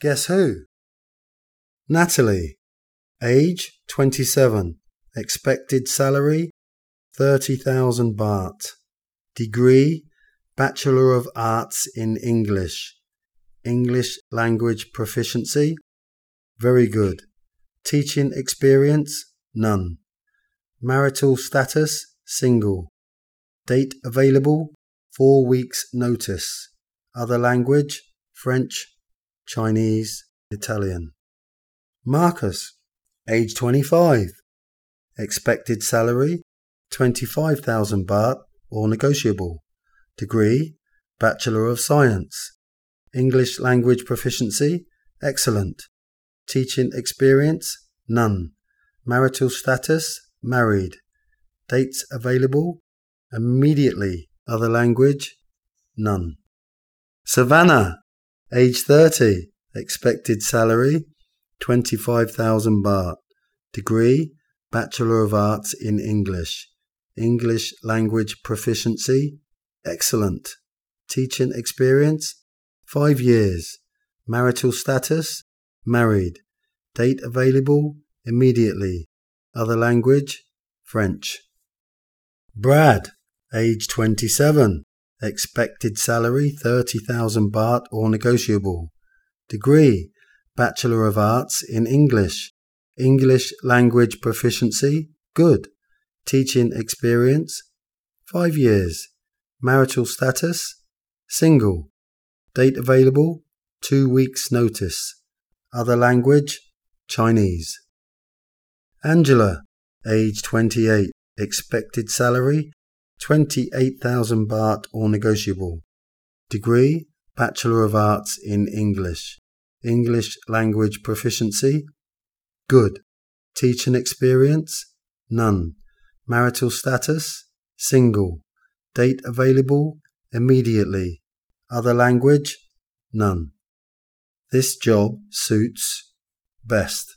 Guess who? Natalie. Age 27. Expected salary 30,000 baht. Degree Bachelor of Arts in English. English language proficiency very good. Teaching experience none. Marital status single. Date available 4 weeks notice. Other language French, Chinese, Italian. Marcus, age 25. Expected salary 25,000 baht or negotiable. Degree Bachelor of Science. English language proficiency excellent. Teaching experience none. Marital status married. Dates available immediately. Other language none. Savannah, age 30. Expected salary 25,000 baht. Degree Bachelor of Arts in English. English language proficiency excellent. Teaching experience 5 years. Marital status married. Date available immediately. Other language French. Brad, age 27. Expected salary 30,000 baht or negotiable. Degree Bachelor of Arts in English. English language proficiency good. Teaching experience 5 years. Marital status single. Date available 2 weeks notice. Other language Chinese. Angela, age 28. Expected salary 28,000 baht or negotiable. Degree Bachelor of Arts in English. English language proficiency good. Teaching experience none. Marital status single. Date available immediately. Other language none. This job suits best.